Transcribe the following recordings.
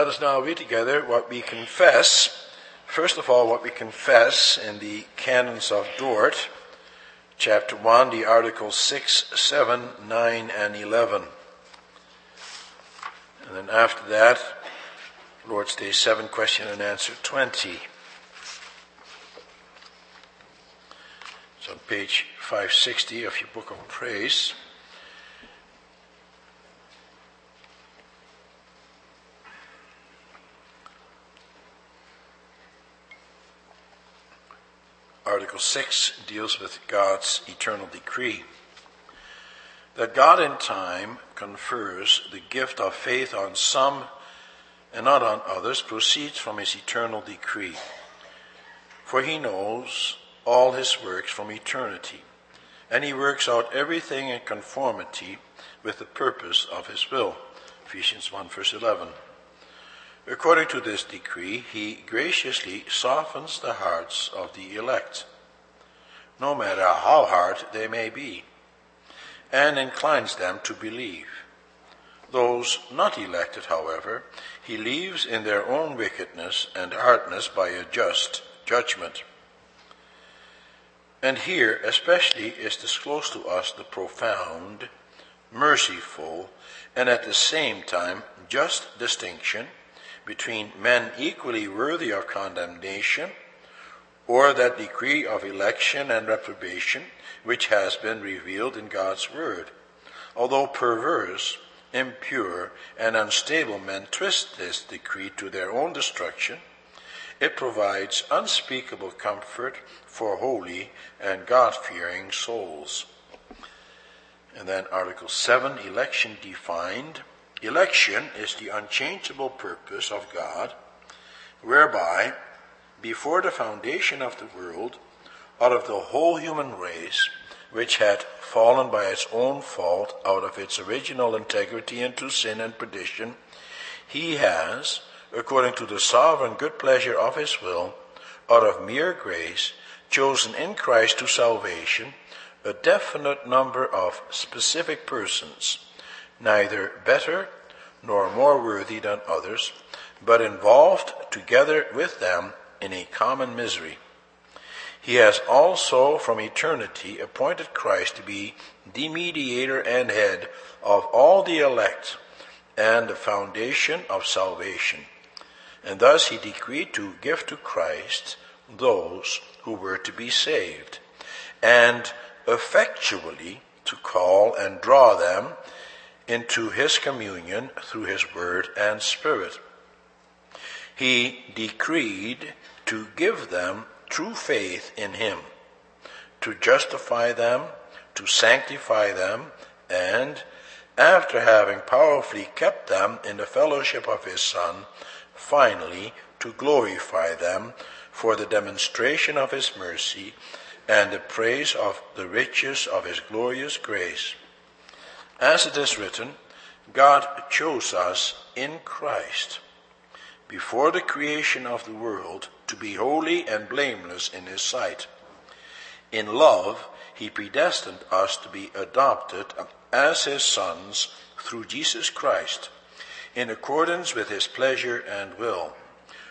let us now read together what we confess. First of all, what we confess in the canons of Dort, chapter 1, the articles 6, 7, 9, and 11. And then after that, Lord's Day 7, question and answer 20. It's on page 560 of your book of praise. Article 6 deals with God's eternal decree. That God in time confers the gift of faith on some and not on others proceeds from his eternal decree. For he knows all his works from eternity, and he works out everything in conformity with the purpose of his will. Ephesians 1 verse 11. According to this decree, he graciously softens the hearts of the elect, no matter how hard they may be, and inclines them to believe. Those not elected, however, he leaves in their own wickedness and hardness by a just judgment. And here especially is disclosed to us the profound, merciful, and at the same time just distinction between men equally worthy of condemnation or that decree of election and reprobation which has been revealed in God's word. Although perverse, impure, and unstable men twist this decree to their own destruction, it provides unspeakable comfort for holy and God fearing souls. And then Article 7, election defined. Election is the unchangeable purpose of God, whereby, before the foundation of the world, out of the whole human race, which had fallen by its own fault out of its original integrity into sin and perdition, he has, according to the sovereign good pleasure of his will, out of mere grace, chosen in Christ to salvation a definite number of specific persons, neither better nor more worthy than others, but involved together with them in a common misery. He has also from eternity appointed Christ to be the mediator and head of all the elect and the foundation of salvation. And thus he decreed to give to Christ those who were to be saved, and effectually to call and draw them into his communion through his word and spirit. He decreed to give them true faith in him, to justify them, to sanctify them, and, after having powerfully kept them in the fellowship of his Son, finally to glorify them for the demonstration of his mercy and the praise of the riches of his glorious grace. As it is written, God chose us in Christ before the creation of the world to be holy and blameless in his sight. In love, he predestined us to be adopted as his sons through Jesus Christ, in accordance with his pleasure and will,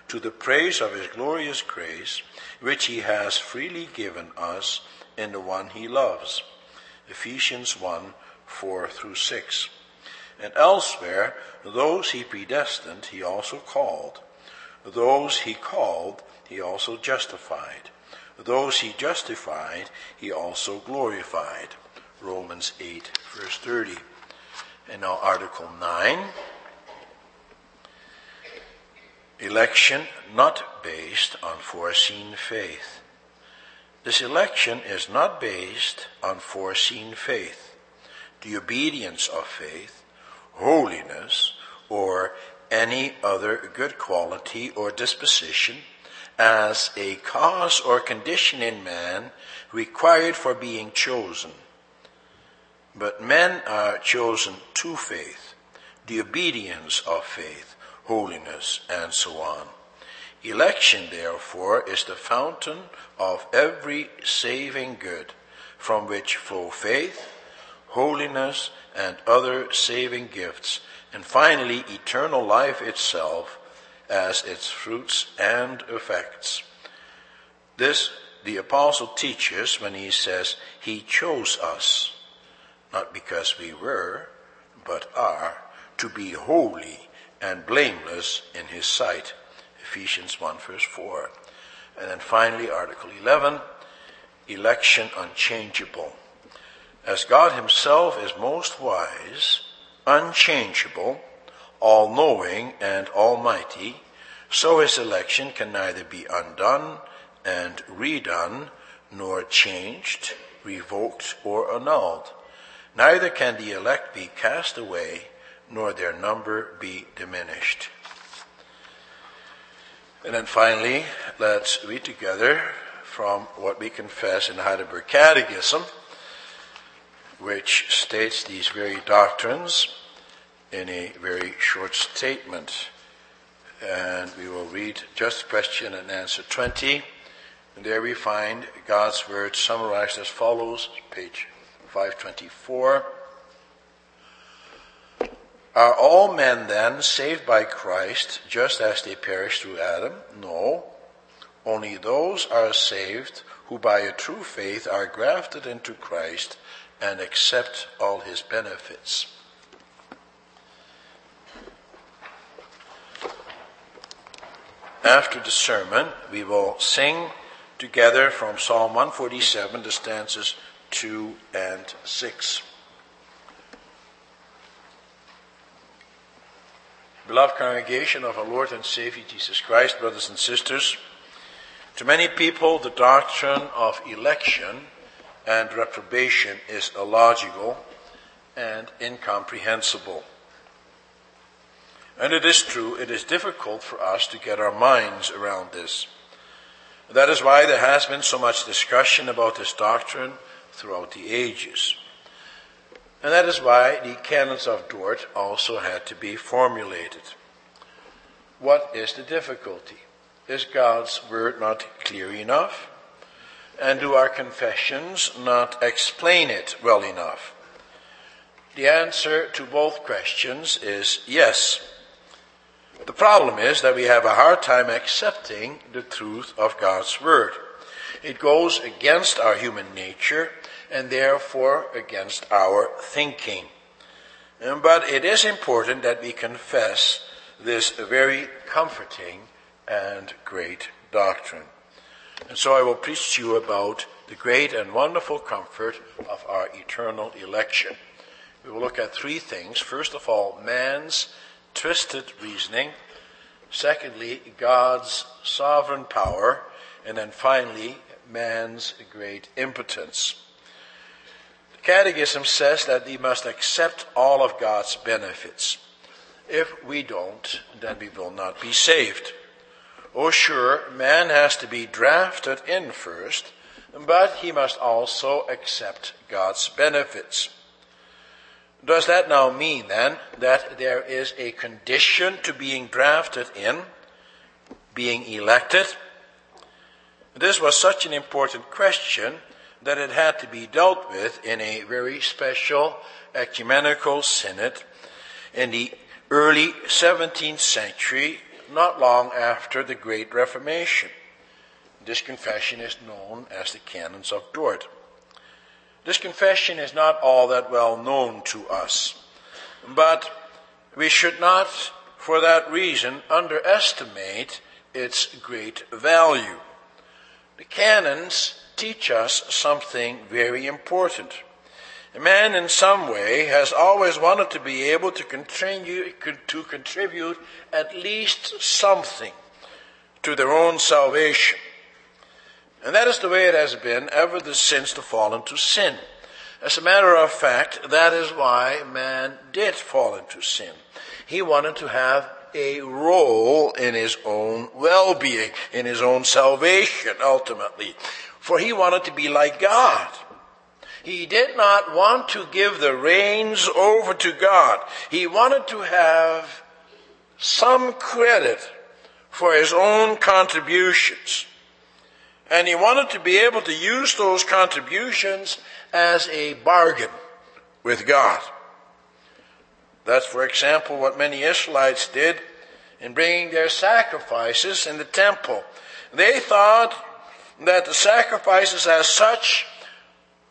to the praise of his glorious grace, which he has freely given us in the one he loves. Ephesians 1 4 through 6. And elsewhere, those he predestined, he also called. Those he called, he also justified. Those he justified, he also glorified. Romans 8, verse 30. And now, Article 9. Election not based on foreseen faith. This election is not based on foreseen faith, the obedience of faith, holiness, or any other good quality or disposition as a cause or condition in man required for being chosen. But men are chosen to faith, the obedience of faith, holiness, and so on. Election, therefore, is the fountain of every saving good, from which flow faith, holiness, and other saving gifts, and finally eternal life itself, as its fruits and effects. This the apostle teaches when he says he chose us, not because we were, but are, to be holy and blameless in his sight. Ephesians 1 verse 4. And then finally, Article 11, election unchangeable. As God himself is most wise, unchangeable, all-knowing, and almighty, so his election can neither be undone and redone, nor changed, revoked, or annulled. Neither can the elect be cast away, nor their number be diminished. And then finally, let's read together from what we confess in Heidelberg Catechism, which states these very doctrines in a very short statement. And we will read just question and answer 20. And there we find God's word summarized as follows, page 524. Are all men then saved by Christ just as they perished through Adam? No. Only those are saved who by a true faith are grafted into Christ and accept all his benefits. After the sermon, we will sing together from Psalm 147, the stanzas 2 and 6. Beloved congregation of our Lord and Savior Jesus Christ, brothers and sisters, to many people the doctrine of election and reprobation is illogical and incomprehensible. And it is true, it is difficult for us to get our minds around this. That is why there has been so much discussion about this doctrine throughout the ages. And that is why the canons of Dort also had to be formulated. What is the difficulty? Is God's word not clear enough? And do our confessions not explain it well enough? The answer to both questions is yes. The problem is that we have a hard time accepting the truth of God's word. It goes against our human nature and therefore against our thinking. Um, but it is important that we confess this very comforting and great doctrine. And so I will preach to you about the great and wonderful comfort of our eternal election. We will look at three things. First of all, man's twisted reasoning. Secondly, God's sovereign power. And then finally, man's great impotence. The Catechism says that we must accept all of God's benefits. If we don't, then we will not be saved. Oh, sure, man has to be drafted in first, but he must also accept God's benefits. Does that now mean then that there is a condition to being drafted in, being elected? This was such an important question that it had to be dealt with in a very special ecumenical synod in the early 17th century, not long after the Great Reformation. This confession is known as the Canons of Dort. This confession is not all that well known to us, but we should not, for that reason, underestimate its great value. The canons teach us something very important. A man in some way has always wanted to be able to contribute, to contribute at least something to their own salvation. And that is the way it has been ever since the fall into sin. As a matter of fact, that is why man did fall into sin. He wanted to have a role in his own well-being, in his own salvation, ultimately for he wanted to be like God. He did not want to give the reins over to God. He wanted to have some credit for his own contributions. And he wanted to be able to use those contributions as a bargain with God. That's, for example, what many Israelites did in bringing their sacrifices in the temple. They thought that the sacrifices as such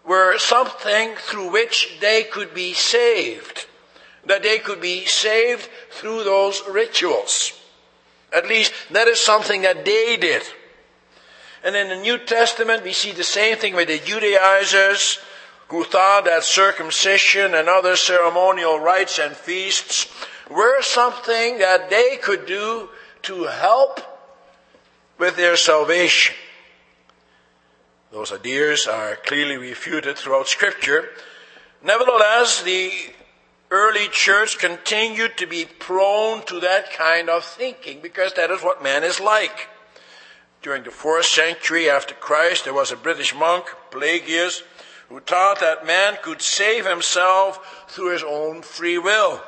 were something through which they could be saved, that they could be saved through those rituals. At least that is something that they did. And in the New Testament, we see the same thing with the Judaizers who thought that circumcision and other ceremonial rites and feasts were something that they could do to help with their salvation. Those ideas are clearly refuted throughout Scripture. Nevertheless, the early church continued to be prone to that kind of thinking because that is what man is like. During the fourth century after Christ, there was a British monk, Pelagius, who taught that man could save himself through his own free will.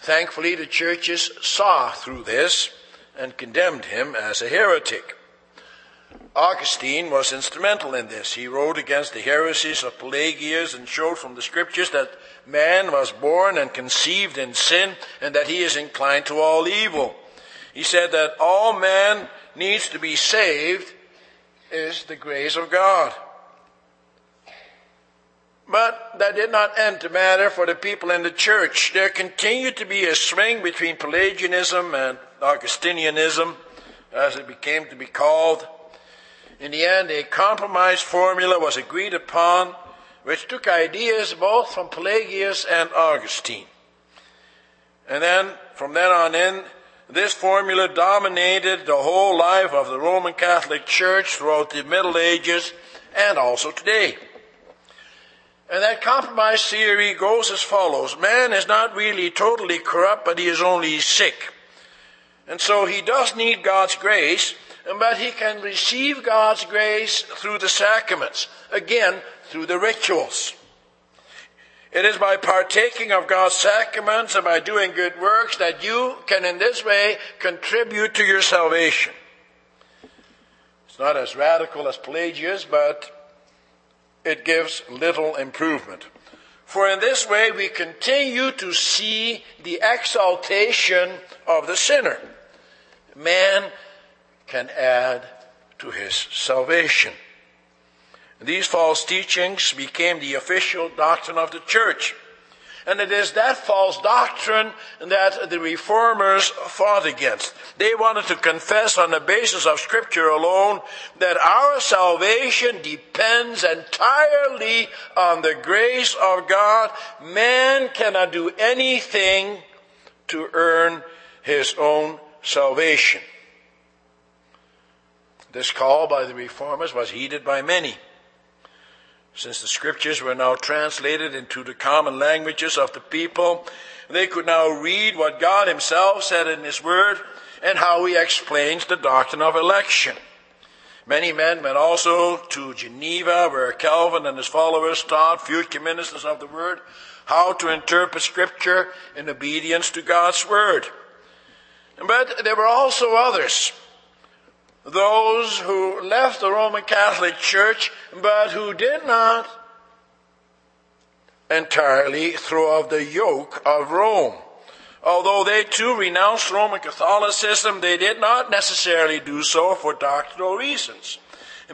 Thankfully, the churches saw through this and condemned him as a heretic. Augustine was instrumental in this. He wrote against the heresies of Pelagius and showed from the scriptures that man was born and conceived in sin and that he is inclined to all evil. He said that all man needs to be saved is the grace of God. But that did not end the matter for the people in the church. There continued to be a swing between Pelagianism and Augustinianism, as it became to be called. In the end, a compromise formula was agreed upon, which took ideas both from Pelagius and Augustine. And then, from then on in, this formula dominated the whole life of the Roman Catholic Church throughout the Middle Ages and also today. And that compromise theory goes as follows. Man is not really totally corrupt, but he is only sick. And so he does need God's grace, but he can receive God's grace through the sacraments. Again, through the rituals. It is by partaking of God's sacraments and by doing good works that you can in this way contribute to your salvation. It's not as radical as Pelagius, but it gives little improvement. For in this way we continue to see the exaltation of the sinner. Man can add to his salvation. These false teachings became the official doctrine of the church. And it is that false doctrine that the reformers fought against. They wanted to confess on the basis of scripture alone that our salvation depends entirely on the grace of God. Man cannot do anything to earn his own salvation. This call by the reformers was heeded by many. Since the scriptures were now translated into the common languages of the people, they could now read what God Himself said in His Word and how He explains the doctrine of election. Many men went also to Geneva, where Calvin and his followers taught future ministers of the Word how to interpret Scripture in obedience to God's Word. But there were also others those who left the Roman Catholic Church but who did not entirely throw off the yoke of Rome. Although they too renounced Roman Catholicism, they did not necessarily do so for doctrinal reasons.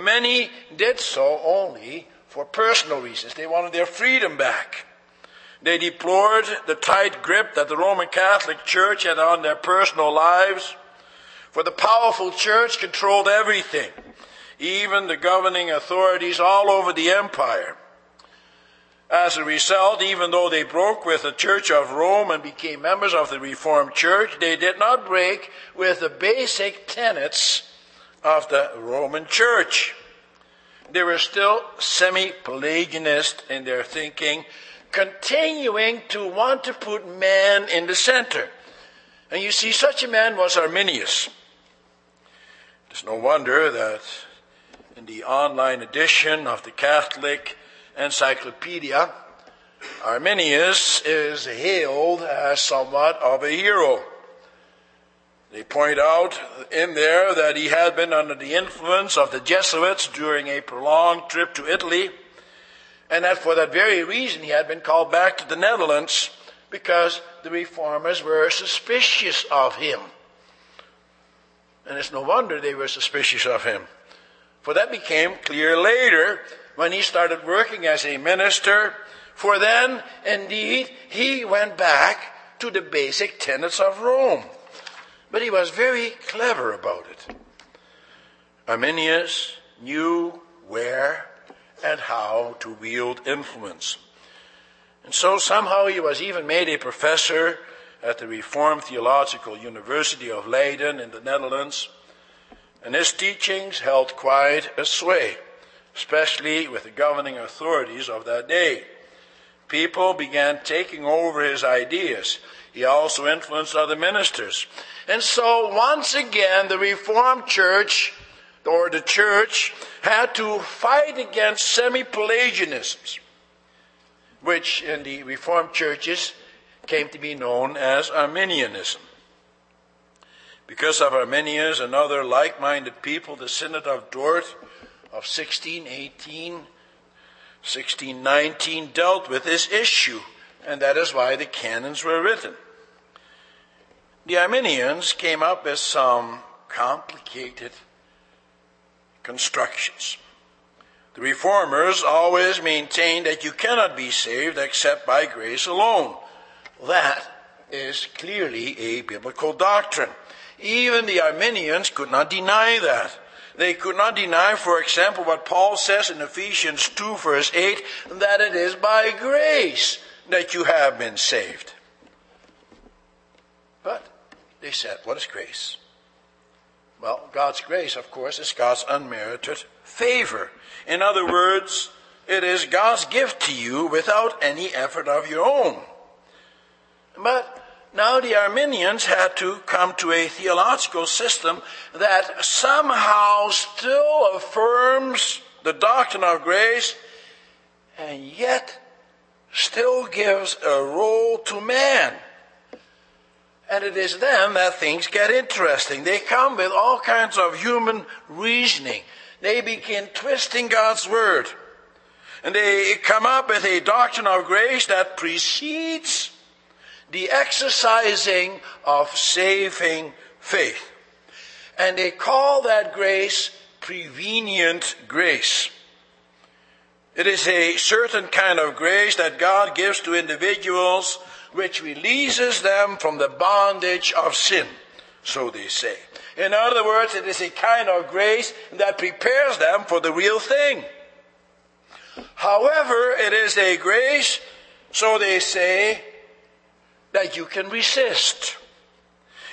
Many did so only for personal reasons. They wanted their freedom back. They deplored the tight grip that the Roman Catholic Church had on their personal lives for the powerful church controlled everything, even the governing authorities all over the empire. As a result, even though they broke with the Church of Rome and became members of the Reformed Church, they did not break with the basic tenets of the Roman Church. They were still semi-Pelagianist in their thinking, continuing to want to put man in the center. And you see, such a man was Arminius. It's no wonder that in the online edition of the Catholic Encyclopedia, Arminius is hailed as somewhat of a hero. They point out in there that he had been under the influence of the Jesuits during a prolonged trip to Italy, and that for that very reason he had been called back to the Netherlands because the reformers were suspicious of him. And it's no wonder they were suspicious of him. For that became clear later when he started working as a minister. For then, indeed, he went back to the basic tenets of Rome. But he was very clever about it. Arminius knew where and how to wield influence. And so somehow he was even made a professor at the Reformed Theological University of Leiden in the Netherlands. And his teachings held quite a sway, especially with the governing authorities of that day. People began taking over his ideas. He also influenced other ministers. And so once again, the Reformed Church or the church had to fight against semi-Pelagianisms, which in the Reformed churches came to be known as Arminianism. Because of Arminius and other like-minded people, the Synod of Dort of 1618, 1619 dealt with this issue, and that is why the canons were written. The Arminians came up with some complicated constructions. The reformers always maintained that you cannot be saved except by grace alone. That is clearly a biblical doctrine. Even the Arminians could not deny that. They could not deny, for example, what Paul says in Ephesians 2 verse 8, that it is by grace that you have been saved. But they said, what is grace? Well, God's grace, of course, is God's unmerited favor. In other words, it is God's gift to you without any effort of your own. But now the Arminians had to come to a theological system that somehow still affirms the doctrine of grace and yet still gives a role to man. And it is then that things get interesting. They come with all kinds of human reasoning. They begin twisting God's word. And they come up with a doctrine of grace that precedes the exercising of saving faith. And they call that grace prevenient grace. It is a certain kind of grace that God gives to individuals which releases them from the bondage of sin, so they say. In other words, it is a kind of grace that prepares them for the real thing. However, it is a grace, so they say, that you can resist.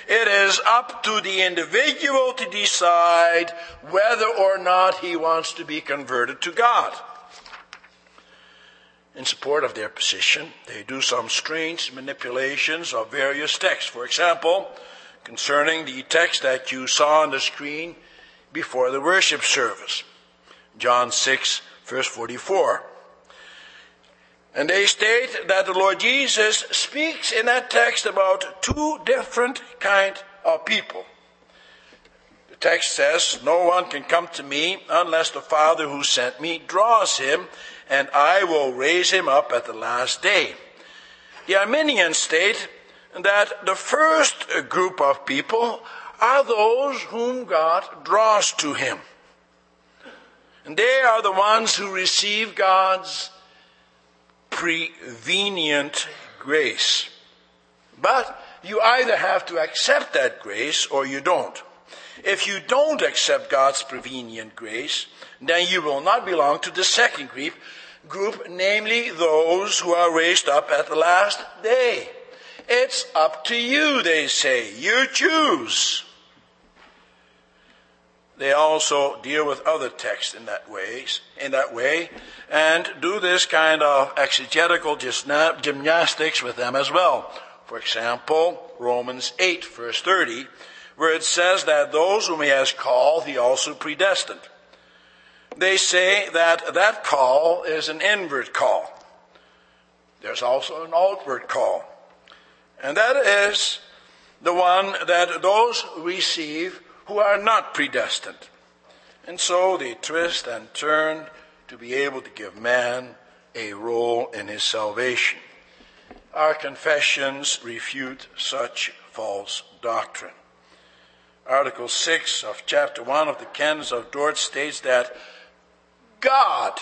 It is up to the individual to decide whether or not he wants to be converted to God in support of their position. They do some strange manipulations of various texts. For example, concerning the text that you saw on the screen before the worship service, John 6, verse 44. And they state that the Lord Jesus speaks in that text about two different kind of people. The text says, No one can come to me unless the Father who sent me draws him, and I will raise him up at the last day. The Arminians state that the first group of people are those whom God draws to him. And they are the ones who receive God's prevenient grace. But you either have to accept that grace or you don't. If you don't accept God's prevenient grace, then you will not belong to the second group, group, namely those who are raised up at the last day. It's up to you, they say. You choose. They also deal with other texts in that ways, in that way, and do this kind of exegetical gymnastics with them as well. For example, Romans 8 verse 30, where it says that those whom he has called, he also predestined they say that that call is an inward call. There's also an outward call. And that is the one that those receive who are not predestined. And so they twist and turn to be able to give man a role in his salvation. our confessions refute such false doctrine. Article 6 of chapter 1 of the Canons of Dort states that God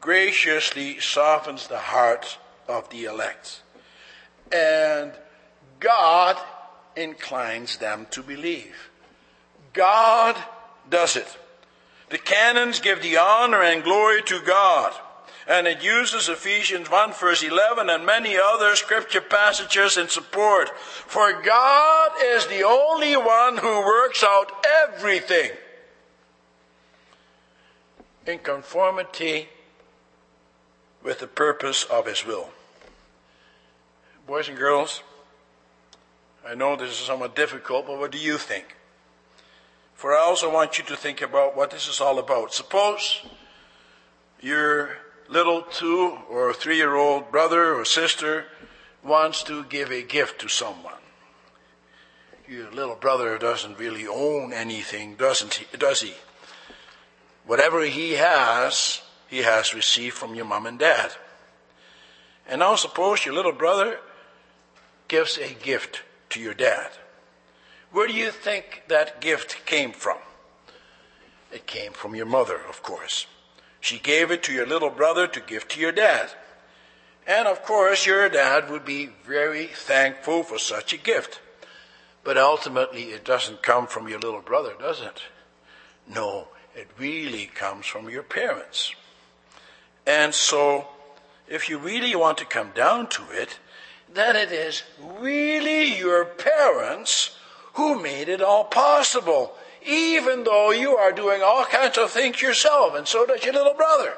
graciously softens the hearts of the elect, and God inclines them to believe. God does it. The canons give the honor and glory to God. And it uses Ephesians 1 verse 11 and many other scripture passages in support. For God is the only one who works out everything in conformity with the purpose of His will. Boys and girls, I know this is somewhat difficult, but what do you think? For I also want you to think about what this is all about. Suppose your little two or three year old brother or sister wants to give a gift to someone. Your little brother doesn't really own anything, doesn't he? Does he? Whatever he has, he has received from your mom and dad. And now suppose your little brother gives a gift to your dad. Where do you think that gift came from? It came from your mother, of course. She gave it to your little brother to give to your dad. And of course, your dad would be very thankful for such a gift. But ultimately, it doesn't come from your little brother, does it? No, it really comes from your parents. And so, if you really want to come down to it, then it is really your parents who made it all possible, even though you are doing all kinds of things yourself, and so does your little brother.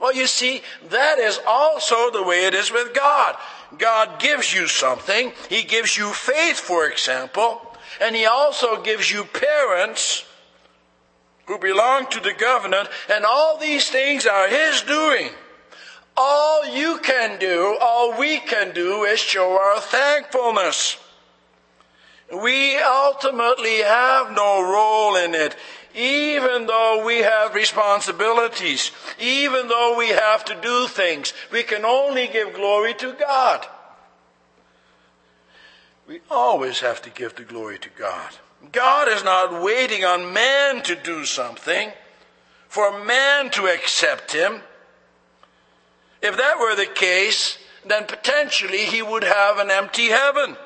Well, you see, that is also the way it is with God. God gives you something. He gives you faith, for example, and He also gives you parents who belong to the government, and all these things are His doing. All you can do, all we can do is show our thankfulness. We ultimately have no role in it, even though we have responsibilities, even though we have to do things. We can only give glory to God. We always have to give the glory to God. God is not waiting on man to do something, for man to accept him. If that were the case, then potentially he would have an empty heaven.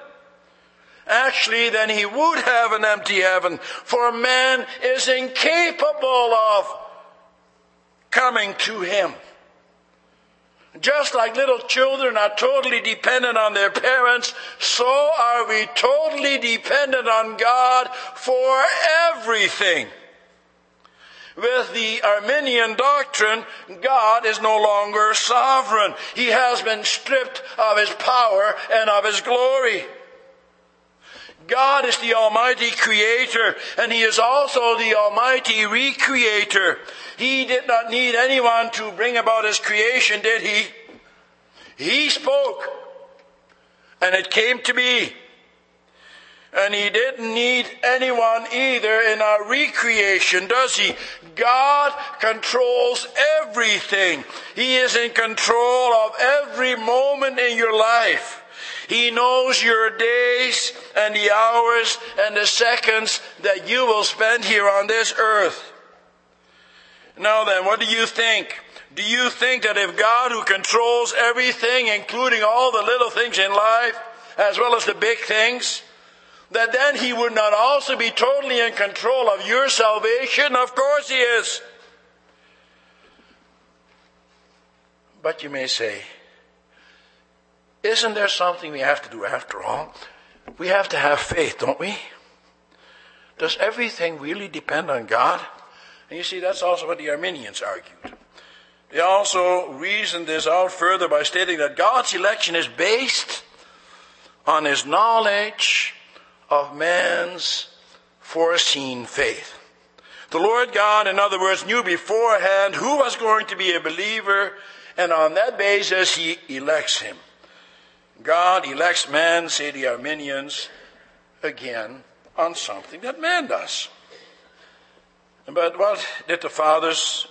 Actually, then he would have an empty heaven, for man is incapable of coming to him. Just like little children are totally dependent on their parents, so are we totally dependent on God for everything. With the Arminian doctrine, God is no longer sovereign. He has been stripped of his power and of his glory. God is the Almighty Creator, and He is also the Almighty Recreator. He did not need anyone to bring about His creation, did He? He spoke, and it came to be. And He didn't need anyone either in our recreation, does He? God controls everything. He is in control of every moment in your life. He knows your days and the hours and the seconds that you will spend here on this earth. Now then, what do you think? Do you think that if God, who controls everything, including all the little things in life, as well as the big things, that then He would not also be totally in control of your salvation? Of course He is. But you may say, isn't there something we have to do after all? We have to have faith, don't we? Does everything really depend on God? And you see, that's also what the Arminians argued. They also reasoned this out further by stating that God's election is based on his knowledge of man's foreseen faith. The Lord God, in other words, knew beforehand who was going to be a believer, and on that basis, he elects him. God elects man, say the Arminians, again on something that man does. But what did the fathers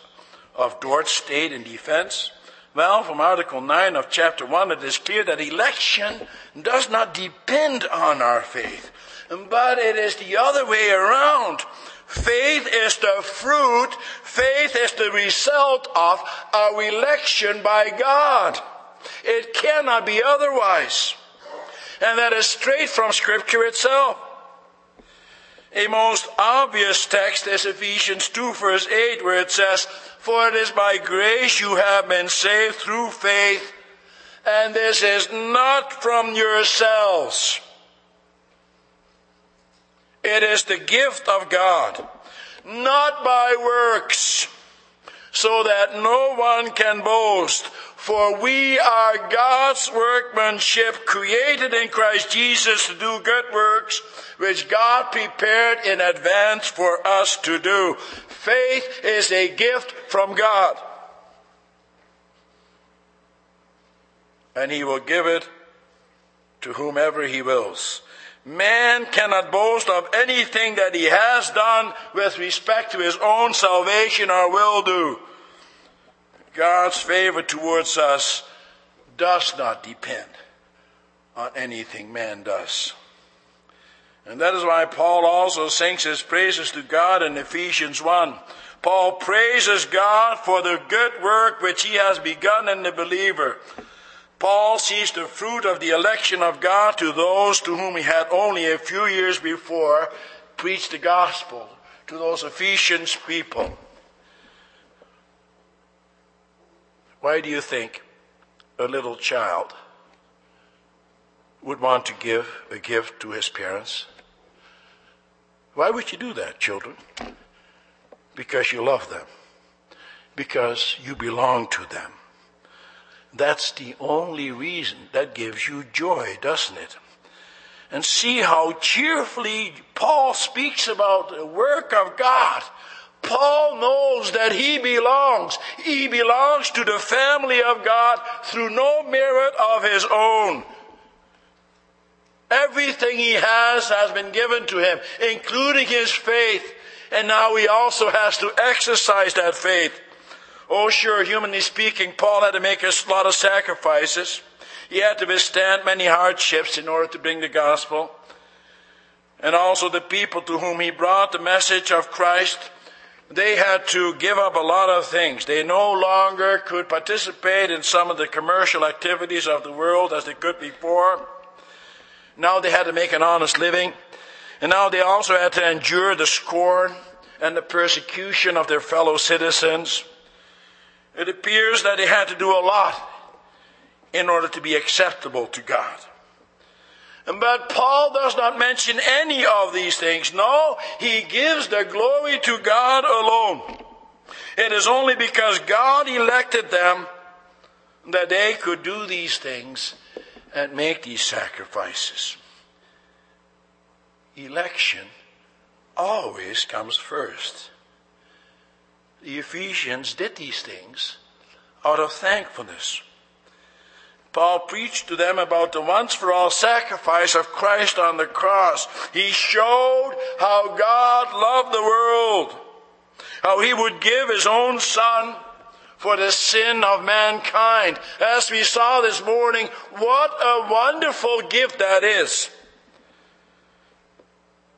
of Dort state in defense? Well, from Article 9 of chapter 1, it is clear that election does not depend on our faith, but it is the other way around. Faith is the fruit, faith is the result of our election by God. It cannot be otherwise. And that is straight from Scripture itself. A most obvious text is Ephesians 2 verse 8 where it says, For it is by grace you have been saved through faith, and this is not from yourselves. It is the gift of God, not by works, so that no one can boast. For we are God's workmanship created in Christ Jesus to do good works which God prepared in advance for us to do. Faith is a gift from God. And He will give it to whomever He wills. Man cannot boast of anything that he has done with respect to his own salvation or will do. God's favor towards us does not depend on anything man does. And that is why Paul also sings his praises to God in Ephesians 1. Paul praises God for the good work which he has begun in the believer. Paul sees the fruit of the election of God to those to whom he had only a few years before preached the gospel, to those Ephesians people. Why do you think a little child would want to give a gift to his parents? Why would you do that, children? Because you love them. Because you belong to them. That's the only reason that gives you joy, doesn't it? And see how cheerfully Paul speaks about the work of God. Paul knows that he belongs. He belongs to the family of God through no merit of his own. Everything he has has been given to him, including his faith. And now he also has to exercise that faith. Oh, sure, humanly speaking, Paul had to make a lot of sacrifices. He had to withstand many hardships in order to bring the gospel. And also the people to whom he brought the message of Christ, they had to give up a lot of things. They no longer could participate in some of the commercial activities of the world as they could before. Now they had to make an honest living. And now they also had to endure the scorn and the persecution of their fellow citizens. It appears that they had to do a lot in order to be acceptable to God. But Paul does not mention any of these things. No, he gives the glory to God alone. It is only because God elected them that they could do these things and make these sacrifices. Election always comes first. The Ephesians did these things out of thankfulness. Paul preached to them about the once for all sacrifice of Christ on the cross. He showed how God loved the world, how he would give his own son for the sin of mankind. As we saw this morning, what a wonderful gift that is.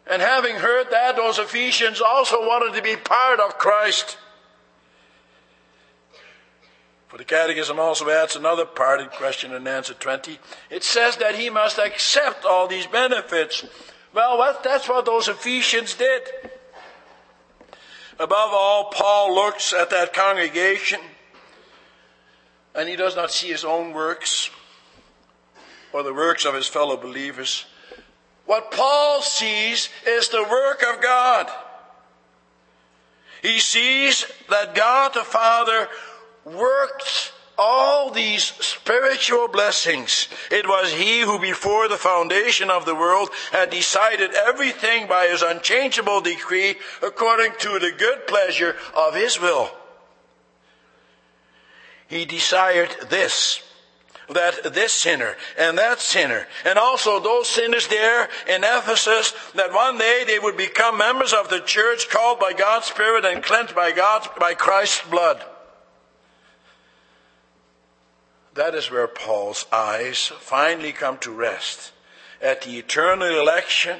And having heard that, those Ephesians also wanted to be part of Christ. For the Catechism also adds another part in question and answer 20. It says that he must accept all these benefits. Well, that's what those Ephesians did. Above all, Paul looks at that congregation and he does not see his own works or the works of his fellow believers. What Paul sees is the work of God. He sees that God the Father worked all these spiritual blessings. It was He who, before the foundation of the world, had decided everything by His unchangeable decree according to the good pleasure of His will he desired this that this sinner and that sinner, and also those sinners there in Ephesus, that one day they would become members of the church called by God's Spirit and cleansed by God's, by Christ's blood. That is where Paul's eyes finally come to rest at the eternal election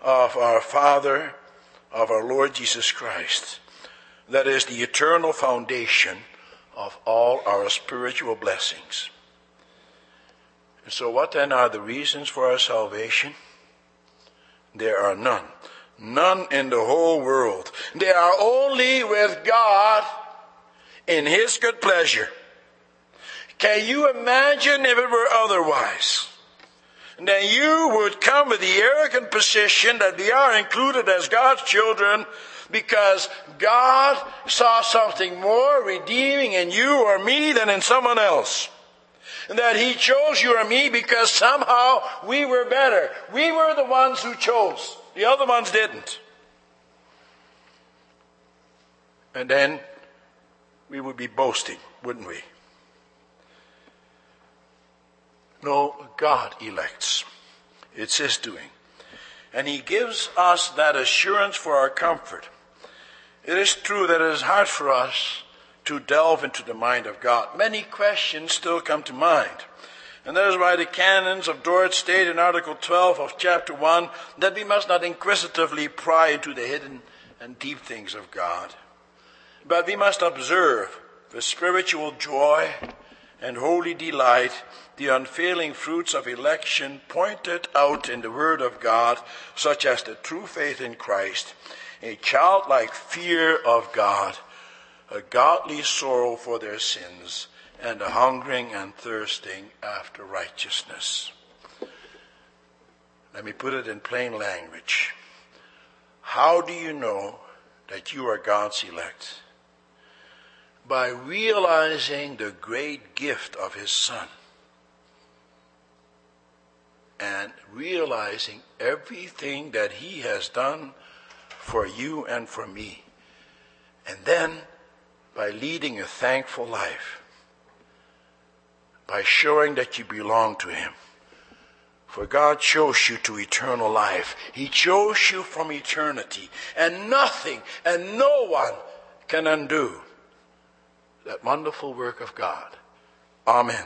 of our Father, of our Lord Jesus Christ. That is the eternal foundation of all our spiritual blessings. And so, what then are the reasons for our salvation? There are none. None in the whole world. They are only with God in His good pleasure. Can you imagine if it were otherwise? Then you would come with the arrogant position that we are included as God's children because God saw something more redeeming in you or me than in someone else. And that He chose you or me because somehow we were better. We were the ones who chose. The other ones didn't. And then we would be boasting, wouldn't we? No, God elects. It's His doing. And He gives us that assurance for our comfort. It is true that it is hard for us to delve into the mind of God. Many questions still come to mind. And that is why the canons of Dort state in Article 12 of Chapter 1 that we must not inquisitively pry into the hidden and deep things of God. But we must observe the spiritual joy and holy delight, the unfailing fruits of election pointed out in the Word of God, such as the true faith in Christ, a childlike fear of God, a godly sorrow for their sins, and a hungering and thirsting after righteousness. Let me put it in plain language. How do you know that you are God's elect? By realizing the great gift of His Son and realizing everything that He has done for you and for me. And then by leading a thankful life by showing that you belong to Him. For God chose you to eternal life. He chose you from eternity. And nothing and no one can undo that wonderful work of God. Amen.